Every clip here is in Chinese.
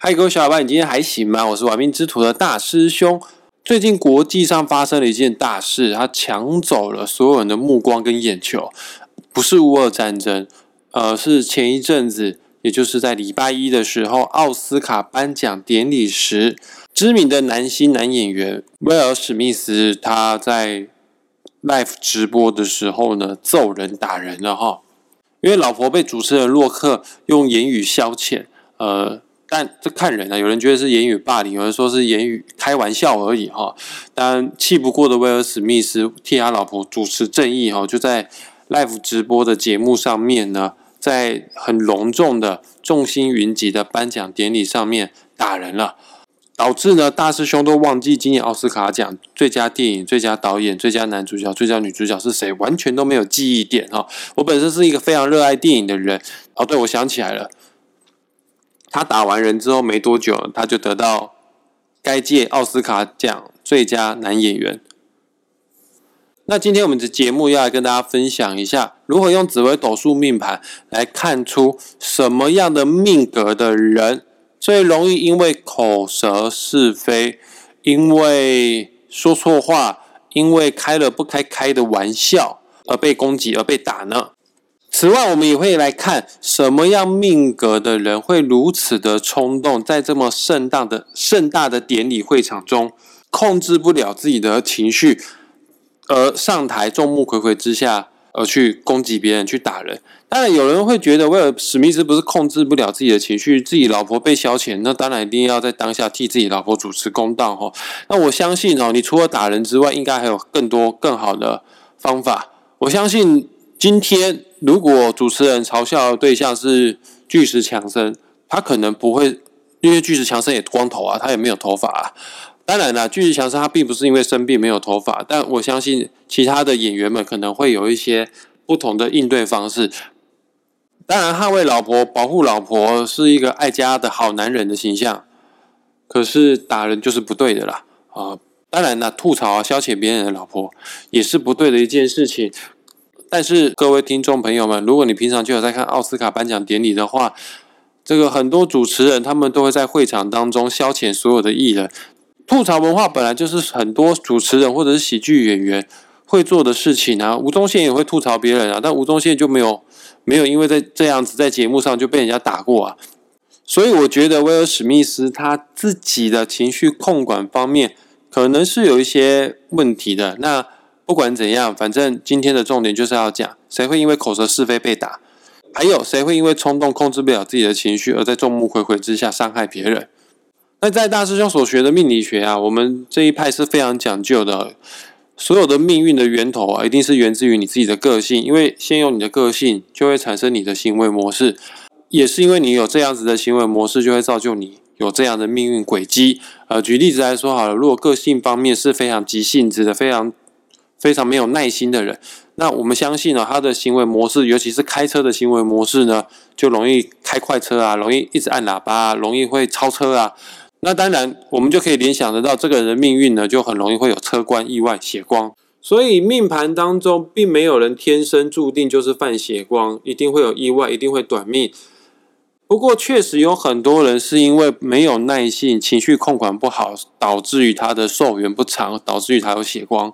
嗨，各位小伙伴，你今天还行吗？我是玩命之徒的大师兄。最近国际上发生了一件大事，它抢走了所有人的目光跟眼球。不是乌俄战争，呃，是前一阵子，也就是在礼拜一的时候，奥斯卡颁奖典礼时，知名的男星男演员威尔史密斯他在 live 直播的时候呢，揍人打人了哈，因为老婆被主持人洛克用言语消遣，呃。但这看人啊，有人觉得是言语霸凌，有人说是言语开玩笑而已哈。但气不过的威尔史密斯替他老婆主持正义哈，就在 live 直播的节目上面呢，在很隆重的众星云集的颁奖典礼上面打人了，导致呢大师兄都忘记今年奥斯卡奖最佳电影、最佳导演、最佳男主角、最佳女主角是谁，完全都没有记忆点哈。我本身是一个非常热爱电影的人哦，对我想起来了。他打完人之后没多久，他就得到该届奥斯卡奖最佳男演员。那今天我们的节目要来跟大家分享一下，如何用紫微斗数命盘来看出什么样的命格的人最容易因为口舌是非、因为说错话、因为开了不该开的玩笑而被攻击、而被打呢？此外，我们也会来看什么样命格的人会如此的冲动，在这么盛大的盛大的典礼会场中，控制不了自己的情绪，而上台众目睽睽之下，而去攻击别人、去打人。当然，有人会觉得，威尔史密斯不是控制不了自己的情绪，自己老婆被消遣，那当然一定要在当下替自己老婆主持公道哈。那我相信哦，你除了打人之外，应该还有更多更好的方法。我相信。今天如果主持人嘲笑的对象是巨石强森，他可能不会，因为巨石强森也光头啊，他也没有头发啊。当然了，巨石强森他并不是因为生病没有头发，但我相信其他的演员们可能会有一些不同的应对方式。当然，捍卫老婆、保护老婆是一个爱家的好男人的形象，可是打人就是不对的啦啊！当然了，吐槽啊、消遣别人的老婆也是不对的一件事情。但是各位听众朋友们，如果你平常就有在看奥斯卡颁奖典礼的话，这个很多主持人他们都会在会场当中消遣所有的艺人。吐槽文化本来就是很多主持人或者是喜剧演员会做的事情啊。吴宗宪也会吐槽别人啊，但吴宗宪就没有没有因为在这样子在节目上就被人家打过啊。所以我觉得威尔史密斯他自己的情绪控管方面可能是有一些问题的。那。不管怎样，反正今天的重点就是要讲谁会因为口舌是非被打，还有谁会因为冲动控制不了自己的情绪，而在众目睽睽之下伤害别人。那在大师兄所学的命理学啊，我们这一派是非常讲究的，所有的命运的源头啊，一定是源自于你自己的个性，因为先有你的个性，就会产生你的行为模式，也是因为你有这样子的行为模式，就会造就你有这样的命运轨迹。呃，举例子来说好了，如果个性方面是非常急性子的，非常。非常没有耐心的人，那我们相信呢，他的行为模式，尤其是开车的行为模式呢，就容易开快车啊，容易一直按喇叭，啊，容易会超车啊。那当然，我们就可以联想得到，这个人的命运呢，就很容易会有车关意外、血光。所以命盘当中，并没有人天生注定就是犯血光，一定会有意外，一定会短命。不过，确实有很多人是因为没有耐性、情绪控管不好，导致于他的寿元不长，导致于他有血光。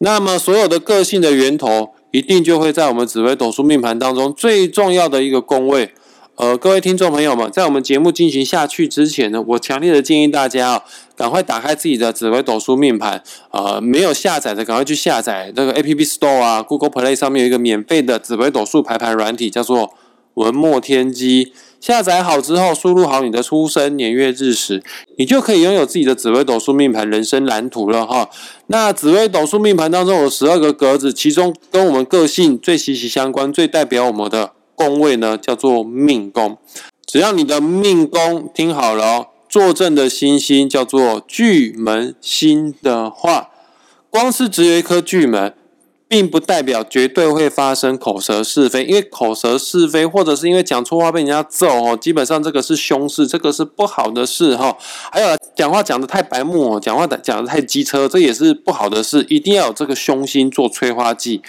那么，所有的个性的源头，一定就会在我们紫微斗数命盘当中最重要的一个宫位。呃，各位听众朋友们，在我们节目进行下去之前呢，我强烈的建议大家啊，赶快打开自己的紫微斗数命盘。呃，没有下载的，赶快去下载那个 App Store 啊，Google Play 上面有一个免费的紫微斗数排盘软体，叫做文墨天机。下载好之后，输入好你的出生年月日时，你就可以拥有自己的紫微斗数命盘人生蓝图了哈。那紫微斗数命盘当中有十二个格子，其中跟我们个性最息息相关、最代表我们的宫位呢，叫做命宫。只要你的命宫听好了哦，坐镇的星星叫做巨门星的话，光是只有一颗巨门。并不代表绝对会发生口舌是非，因为口舌是非，或者是因为讲错话被人家揍哦，基本上这个是凶事，这个是不好的事哈。还有讲话讲的太白目哦，讲话讲的太机车，这也是不好的事，一定要有这个凶心做催化剂。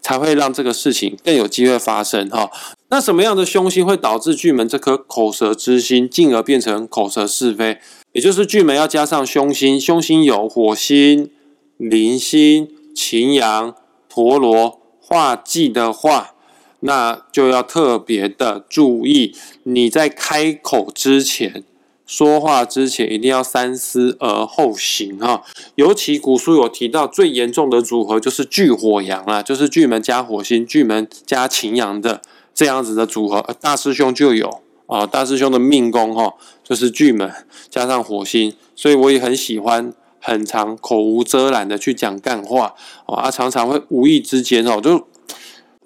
才会让这个事情更有机会发生哈。那什么样的凶星会导致巨门这颗口舌之心，进而变成口舌是非？也就是巨门要加上凶星，凶星有火星、铃星、擎羊、陀螺、化忌的话，那就要特别的注意，你在开口之前。说话之前一定要三思而后行哈，尤其古书有提到最严重的组合就是巨火阳啊，就是巨门加火星、巨门加擎羊的这样子的组合。大师兄就有啊，大师兄的命宫哈，就是巨门加上火星，所以我也很喜欢很长口无遮拦的去讲干话啊，常常会无意之间哦，就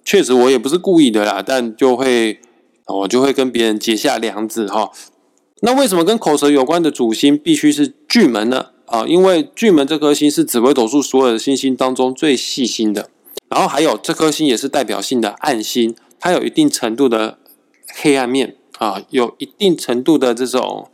确实我也不是故意的啦，但就会我就会跟别人结下梁子哈。那为什么跟口舌有关的主星必须是巨门呢？啊，因为巨门这颗星是紫微斗数所有的星星当中最细心的，然后还有这颗星也是代表性的暗星，它有一定程度的黑暗面啊，有一定程度的这种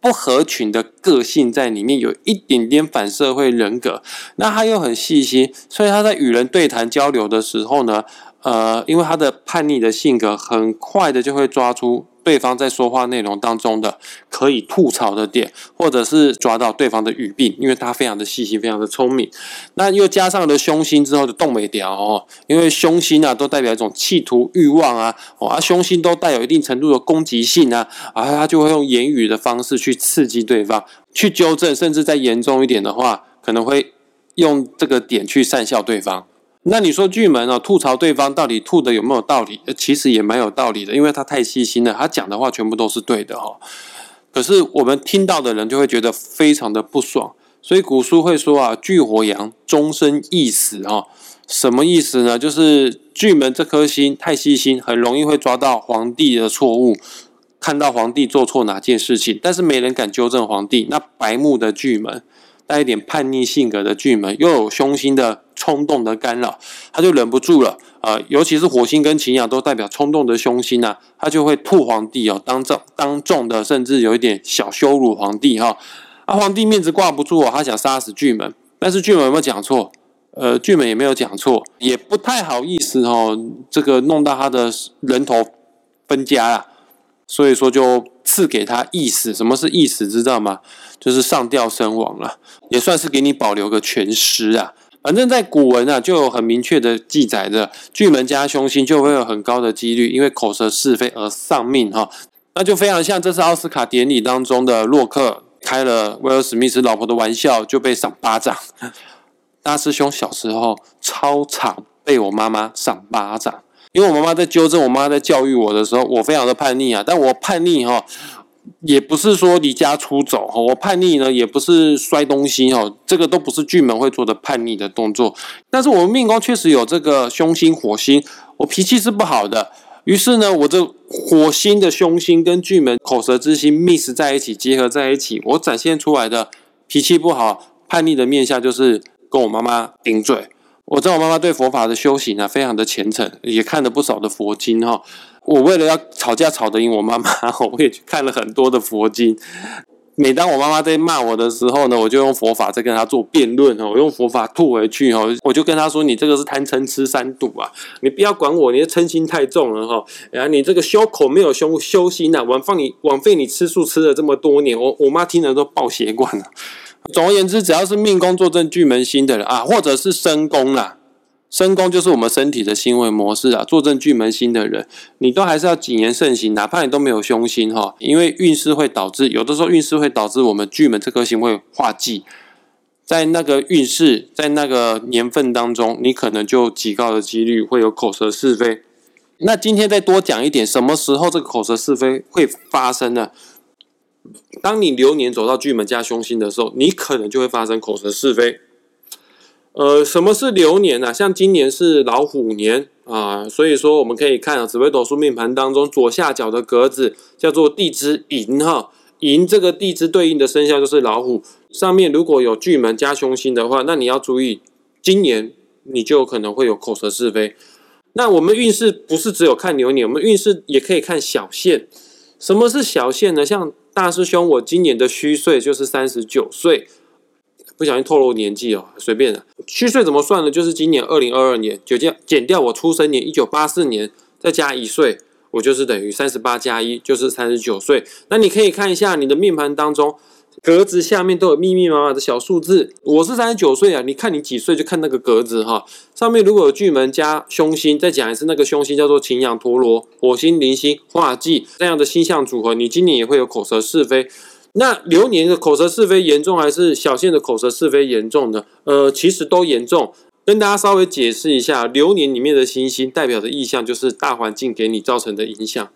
不合群的个性在里面，有一点点反社会人格。那他又很细心，所以他在与人对谈交流的时候呢，呃，因为他的叛逆的性格，很快的就会抓出。对方在说话内容当中的可以吐槽的点，或者是抓到对方的语病，因为他非常的细心，非常的聪明。那又加上了凶星之后的动美调哦，因为凶星啊都代表一种企图欲望啊，哦啊凶星都带有一定程度的攻击性啊，啊他就会用言语的方式去刺激对方，去纠正，甚至再严重一点的话，可能会用这个点去善笑对方。那你说巨门啊，吐槽对方到底吐的有没有道理？其实也蛮有道理的，因为他太细心了，他讲的话全部都是对的哈。可是我们听到的人就会觉得非常的不爽，所以古书会说啊，巨火羊终身易死哈。什么意思呢？就是巨门这颗星太细心，很容易会抓到皇帝的错误，看到皇帝做错哪件事情，但是没人敢纠正皇帝。那白目的巨门。带一点叛逆性格的巨门，又有凶星的冲动的干扰，他就忍不住了。呃，尤其是火星跟擎羊都代表冲动的凶星啊，他就会吐皇帝哦，当众当众的，甚至有一点小羞辱皇帝哈。啊，皇帝面子挂不住哦，他想杀死巨门，但是巨门有没有讲错？呃，巨门也没有讲错，也不太好意思哦，这个弄到他的人头分家了，所以说就。赐给他意死，什么是意死？知道吗？就是上吊身亡了，也算是给你保留个全尸啊。反正，在古文啊，就有很明确的记载着，巨门加凶星就会有很高的几率，因为口舌是非而丧命哈。那就非常像这次奥斯卡典礼当中的洛克开了威尔史密斯老婆的玩笑，就被赏巴掌。大师兄小时候超常被我妈妈赏巴掌。因为我妈妈在纠正我妈在教育我的时候，我非常的叛逆啊。但我叛逆哈，也不是说离家出走哈。我叛逆呢，也不是摔东西哈。这个都不是巨门会做的叛逆的动作。但是我们命宫确实有这个凶星火星，我脾气是不好的。于是呢，我这火星的凶星跟巨门口舌之心 mix 在一起，结合在一起，我展现出来的脾气不好、叛逆的面相，就是跟我妈妈顶嘴。我知道我妈妈对佛法的修行啊，非常的虔诚，也看了不少的佛经哈。我为了要吵架吵得赢我妈妈，我也去看了很多的佛经。每当我妈妈在骂我的时候呢，我就用佛法在跟她做辩论哦。我用佛法吐回去哈，我就跟她说：“你这个是贪嗔痴三毒啊，你不要管我，你的嗔心太重了哈。然后你这个修口没有修修心呐，枉放你枉费你吃素吃了这么多年。”我我妈听了都爆血管了。总而言之，只要是命宫坐镇巨门星的人啊，或者是身宫啦，身宫就是我们身体的行为模式啊。坐镇巨门星的人，你都还是要谨言慎行，哪怕你都没有凶星哈，因为运势会导致，有的时候运势会导致我们巨门这颗星会化忌，在那个运势，在那个年份当中，你可能就极高的几率会有口舌是非。那今天再多讲一点，什么时候这个口舌是非会发生呢？当你流年走到巨门加凶星的时候，你可能就会发生口舌是非。呃，什么是流年呢？像今年是老虎年啊，所以说我们可以看啊，紫微斗数命盘当中左下角的格子叫做地支寅哈，寅这个地支对应的生肖就是老虎。上面如果有巨门加凶星的话，那你要注意，今年你就有可能会有口舌是非。那我们运势不是只有看流年，我们运势也可以看小线。什么是小线呢？像大师兄，我今年的虚岁就是三十九岁，不小心透露年纪哦，随便的。虚岁怎么算呢？就是今年二零二二年，就减减掉我出生年一九八四年，再加一岁，我就是等于三十八加一，就是三十九岁。那你可以看一下你的命盘当中。格子下面都有密密麻麻的小数字。我是三十九岁啊，你看你几岁就看那个格子哈。上面如果有巨门加凶星，再讲一次，那个凶星叫做擎羊陀罗、火星、铃星、化忌这样的星象组合，你今年也会有口舌是非。那流年的口舌是非严重还是小限的口舌是非严重呢？呃，其实都严重。跟大家稍微解释一下，流年里面的星星代表的意象就是大环境给你造成的影响。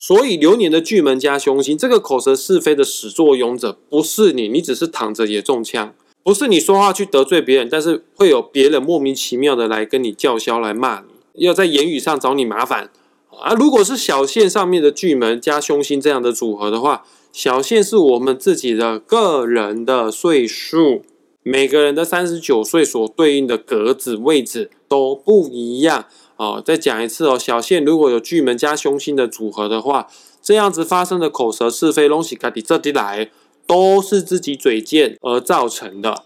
所以流年的巨门加凶星，这个口舌是非的始作俑者不是你，你只是躺着也中枪，不是你说话去得罪别人，但是会有别人莫名其妙的来跟你叫嚣来骂你，要在言语上找你麻烦啊。如果是小线上面的巨门加凶星这样的组合的话，小线是我们自己的个人的岁数，每个人的三十九岁所对应的格子位置都不一样。哦，再讲一次哦，小线如果有巨门加凶星的组合的话，这样子发生的口舌是非，东西卡底这里来都是自己嘴贱而造成的。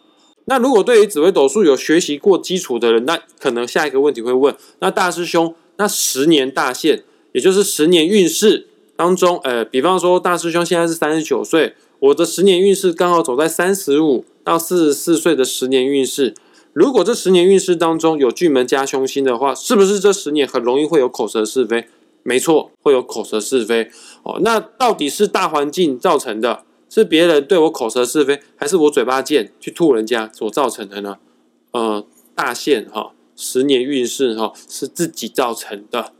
那如果对于紫微斗数有学习过基础的人，那可能下一个问题会问：那大师兄，那十年大限，也就是十年运势当中，呃，比方说大师兄现在是三十九岁，我的十年运势刚好走在三十五到四十四岁的十年运势。如果这十年运势当中有巨门加凶星的话，是不是这十年很容易会有口舌是非？没错，会有口舌是非。哦，那到底是大环境造成的，是别人对我口舌是非，还是我嘴巴贱去吐人家所造成的呢？呃，大限哈，十年运势哈是自己造成的。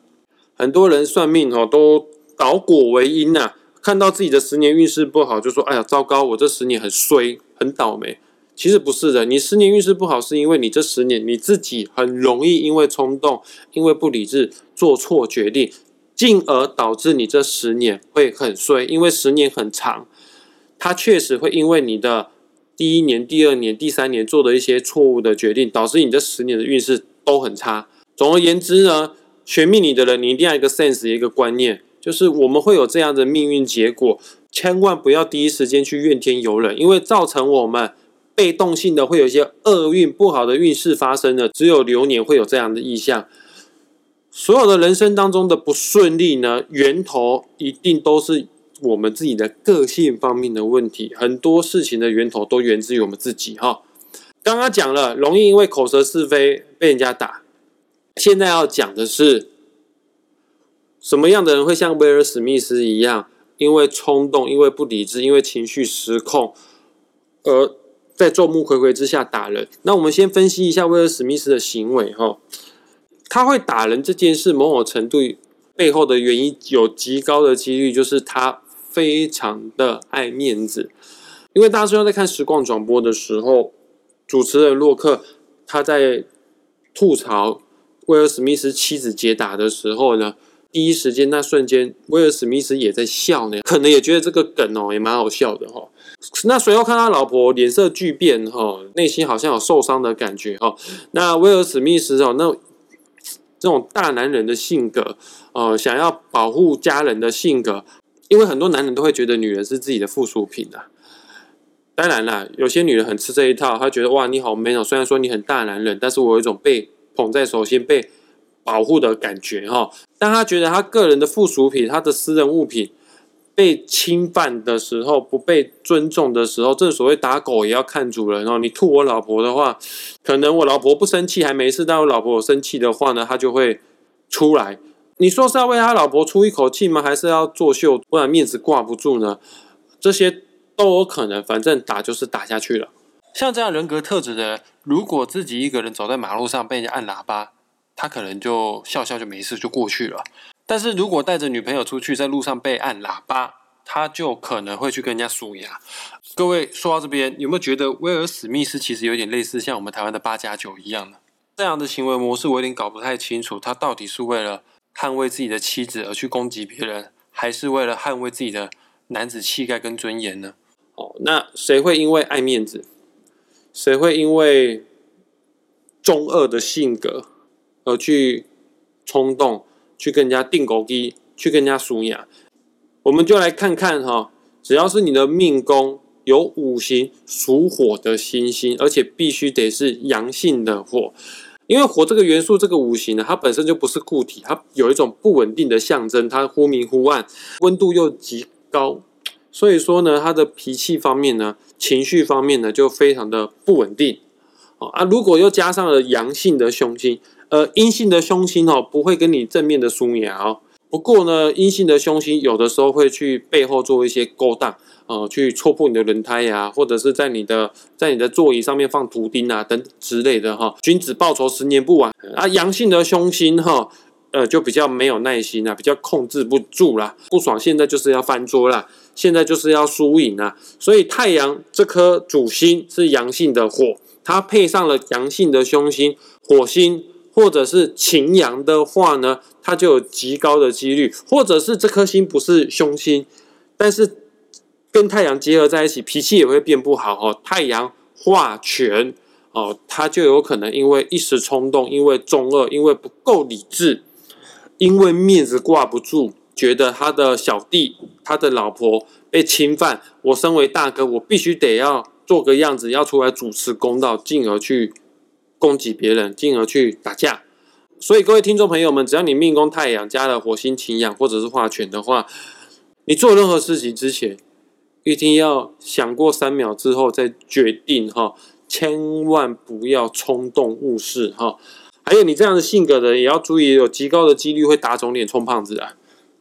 很多人算命哈都倒果为因呐，看到自己的十年运势不好，就说：“哎呀，糟糕，我这十年很衰，很倒霉。”其实不是的，你十年运势不好，是因为你这十年你自己很容易因为冲动、因为不理智做错决定，进而导致你这十年会很衰。因为十年很长，它确实会因为你的第一年、第二年、第三年做的一些错误的决定，导致你这十年的运势都很差。总而言之呢，学命理的人，你一定要一个 sense，一个观念，就是我们会有这样的命运结果，千万不要第一时间去怨天尤人，因为造成我们。被动性的会有一些厄运不好的运势发生的，只有流年会有这样的意象。所有的人生当中的不顺利呢，源头一定都是我们自己的个性方面的问题。很多事情的源头都源自于我们自己哈。刚刚讲了，容易因为口舌是非被人家打。现在要讲的是，什么样的人会像威尔史密斯一样，因为冲动、因为不理智、因为情绪失控而。在众目睽睽之下打人，那我们先分析一下威尔史密斯的行为哈。他会打人这件事，某种程度背后的原因有极高的几率，就是他非常的爱面子。因为大家知道，在看实况转播的时候，主持人洛克他在吐槽威尔史密斯妻子接打的时候呢。第一时间，那瞬间，威尔史密斯也在笑呢，可能也觉得这个梗哦，也蛮好笑的哈。那随后看他老婆脸色巨变哈，内心好像有受伤的感觉哈。那威尔史密斯哦，那这种大男人的性格，呃，想要保护家人的性格，因为很多男人都会觉得女人是自己的附属品的。当然啦，有些女人很吃这一套，她觉得哇，你好 man 哦，虽然说你很大男人，但是我有一种被捧在手心被。保护的感觉哈，当他觉得他个人的附属品、他的私人物品被侵犯的时候，不被尊重的时候，正所谓打狗也要看主人哦。你吐我老婆的话，可能我老婆不生气还没事，但我老婆有生气的话呢，他就会出来。你说是要为他老婆出一口气吗？还是要作秀，不然面子挂不住呢？这些都有可能，反正打就是打下去了。像这样人格特质的人，如果自己一个人走在马路上被人家按喇叭。他可能就笑笑就没事就过去了，但是如果带着女朋友出去，在路上被按喇叭，他就可能会去跟人家数牙。各位说到这边，有没有觉得威尔史密斯其实有点类似像我们台湾的八加九一样呢？这样的行为模式我有点搞不太清楚，他到底是为了捍卫自己的妻子而去攻击别人，还是为了捍卫自己的男子气概跟尊严呢？哦，那谁会因为爱面子，谁会因为中二的性格？而去冲动，去跟人家定狗机，去跟人家数牙，我们就来看看哈，只要是你的命宫有五行属火的星星，而且必须得是阳性的火。因为火这个元素，这个五行呢，它本身就不是固体，它有一种不稳定的象征，它忽明忽暗，温度又极高，所以说呢，它的脾气方面呢，情绪方面呢，就非常的不稳定。啊，如果又加上了阳性的凶星，呃，阴性的凶星哦，不会跟你正面的疏哦。不过呢，阴性的凶星有的时候会去背后做一些勾当，呃，去戳破你的轮胎呀，或者是在你的在你的座椅上面放图钉啊等之类的哈。君子报仇，十年不晚啊。阳性的凶星哈，呃，就比较没有耐心啊，比较控制不住啦，不爽，现在就是要翻桌啦，现在就是要输赢啊。所以太阳这颗主星是阳性的火。它配上了阳性的凶星火星，或者是擎羊的话呢，它就有极高的几率，或者是这颗星不是凶星，但是跟太阳结合在一起，脾气也会变不好哦。太阳化权哦，他就有可能因为一时冲动，因为中二，因为不够理智，因为面子挂不住，觉得他的小弟、他的老婆被侵犯，我身为大哥，我必须得要。做个样子要出来主持公道，进而去攻击别人，进而去打架。所以各位听众朋友们，只要你命宫太阳加了火星擎羊或者是化权的话，你做任何事情之前，一定要想过三秒之后再决定哈，千万不要冲动误事哈。还有你这样的性格的，也要注意，有极高的几率会打肿脸充胖子啊，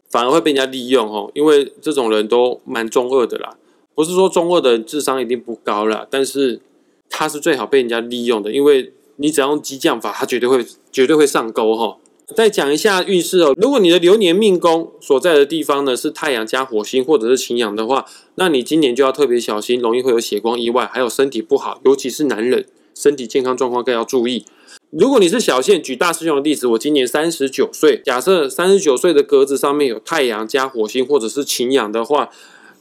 反而会被人家利用哦，因为这种人都蛮中二的啦。不是说中二的智商一定不高了，但是他是最好被人家利用的，因为你只要用激将法，他绝对会绝对会上钩哈。再讲一下运势哦，如果你的流年命宫所在的地方呢是太阳加火星或者是擎羊的话，那你今年就要特别小心，容易会有血光意外，还有身体不好，尤其是男人身体健康状况更要注意。如果你是小线，举大师兄的例子，我今年三十九岁，假设三十九岁的格子上面有太阳加火星或者是擎羊的话。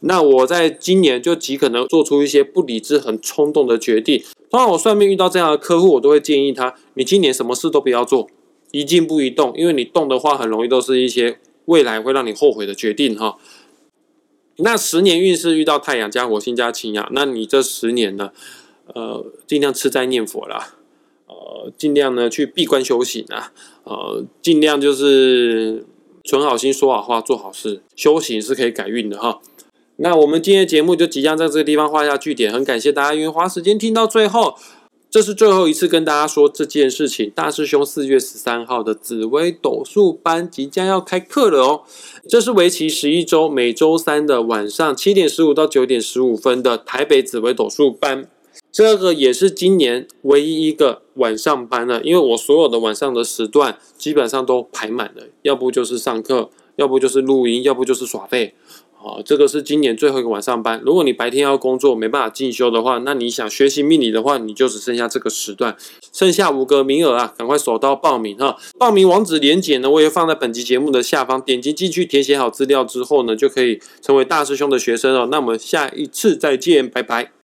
那我在今年就极可能做出一些不理智、很冲动的决定。通常我算命遇到这样的客户，我都会建议他：你今年什么事都不要做，一静不移动，因为你动的话，很容易都是一些未来会让你后悔的决定哈。那十年运势遇到太阳加火星加擎羊，那你这十年呢，呃，尽量吃斋念佛啦，呃，尽量呢去闭关修行啊，呃，尽量就是存好心、说好话、做好事，修行是可以改运的哈。那我们今天的节目就即将在这个地方画下句点，很感谢大家愿意花时间听到最后。这是最后一次跟大家说这件事情，大师兄四月十三号的紫薇斗数班即将要开课了哦。这是为期十一周，每周三的晚上七点十五到九点十五分的台北紫薇斗数班，这个也是今年唯一一个晚上班了，因为我所有的晚上的时段基本上都排满了，要不就是上课，要不就是录音，要不就是耍废。哦，这个是今年最后一个晚上班。如果你白天要工作，没办法进修的话，那你想学习命理的话，你就只剩下这个时段，剩下五个名额啊，赶快手刀报名哈！报名网址连结呢，我也放在本集节目的下方，点击进去填写好资料之后呢，就可以成为大师兄的学生了。那我们下一次再见，拜拜。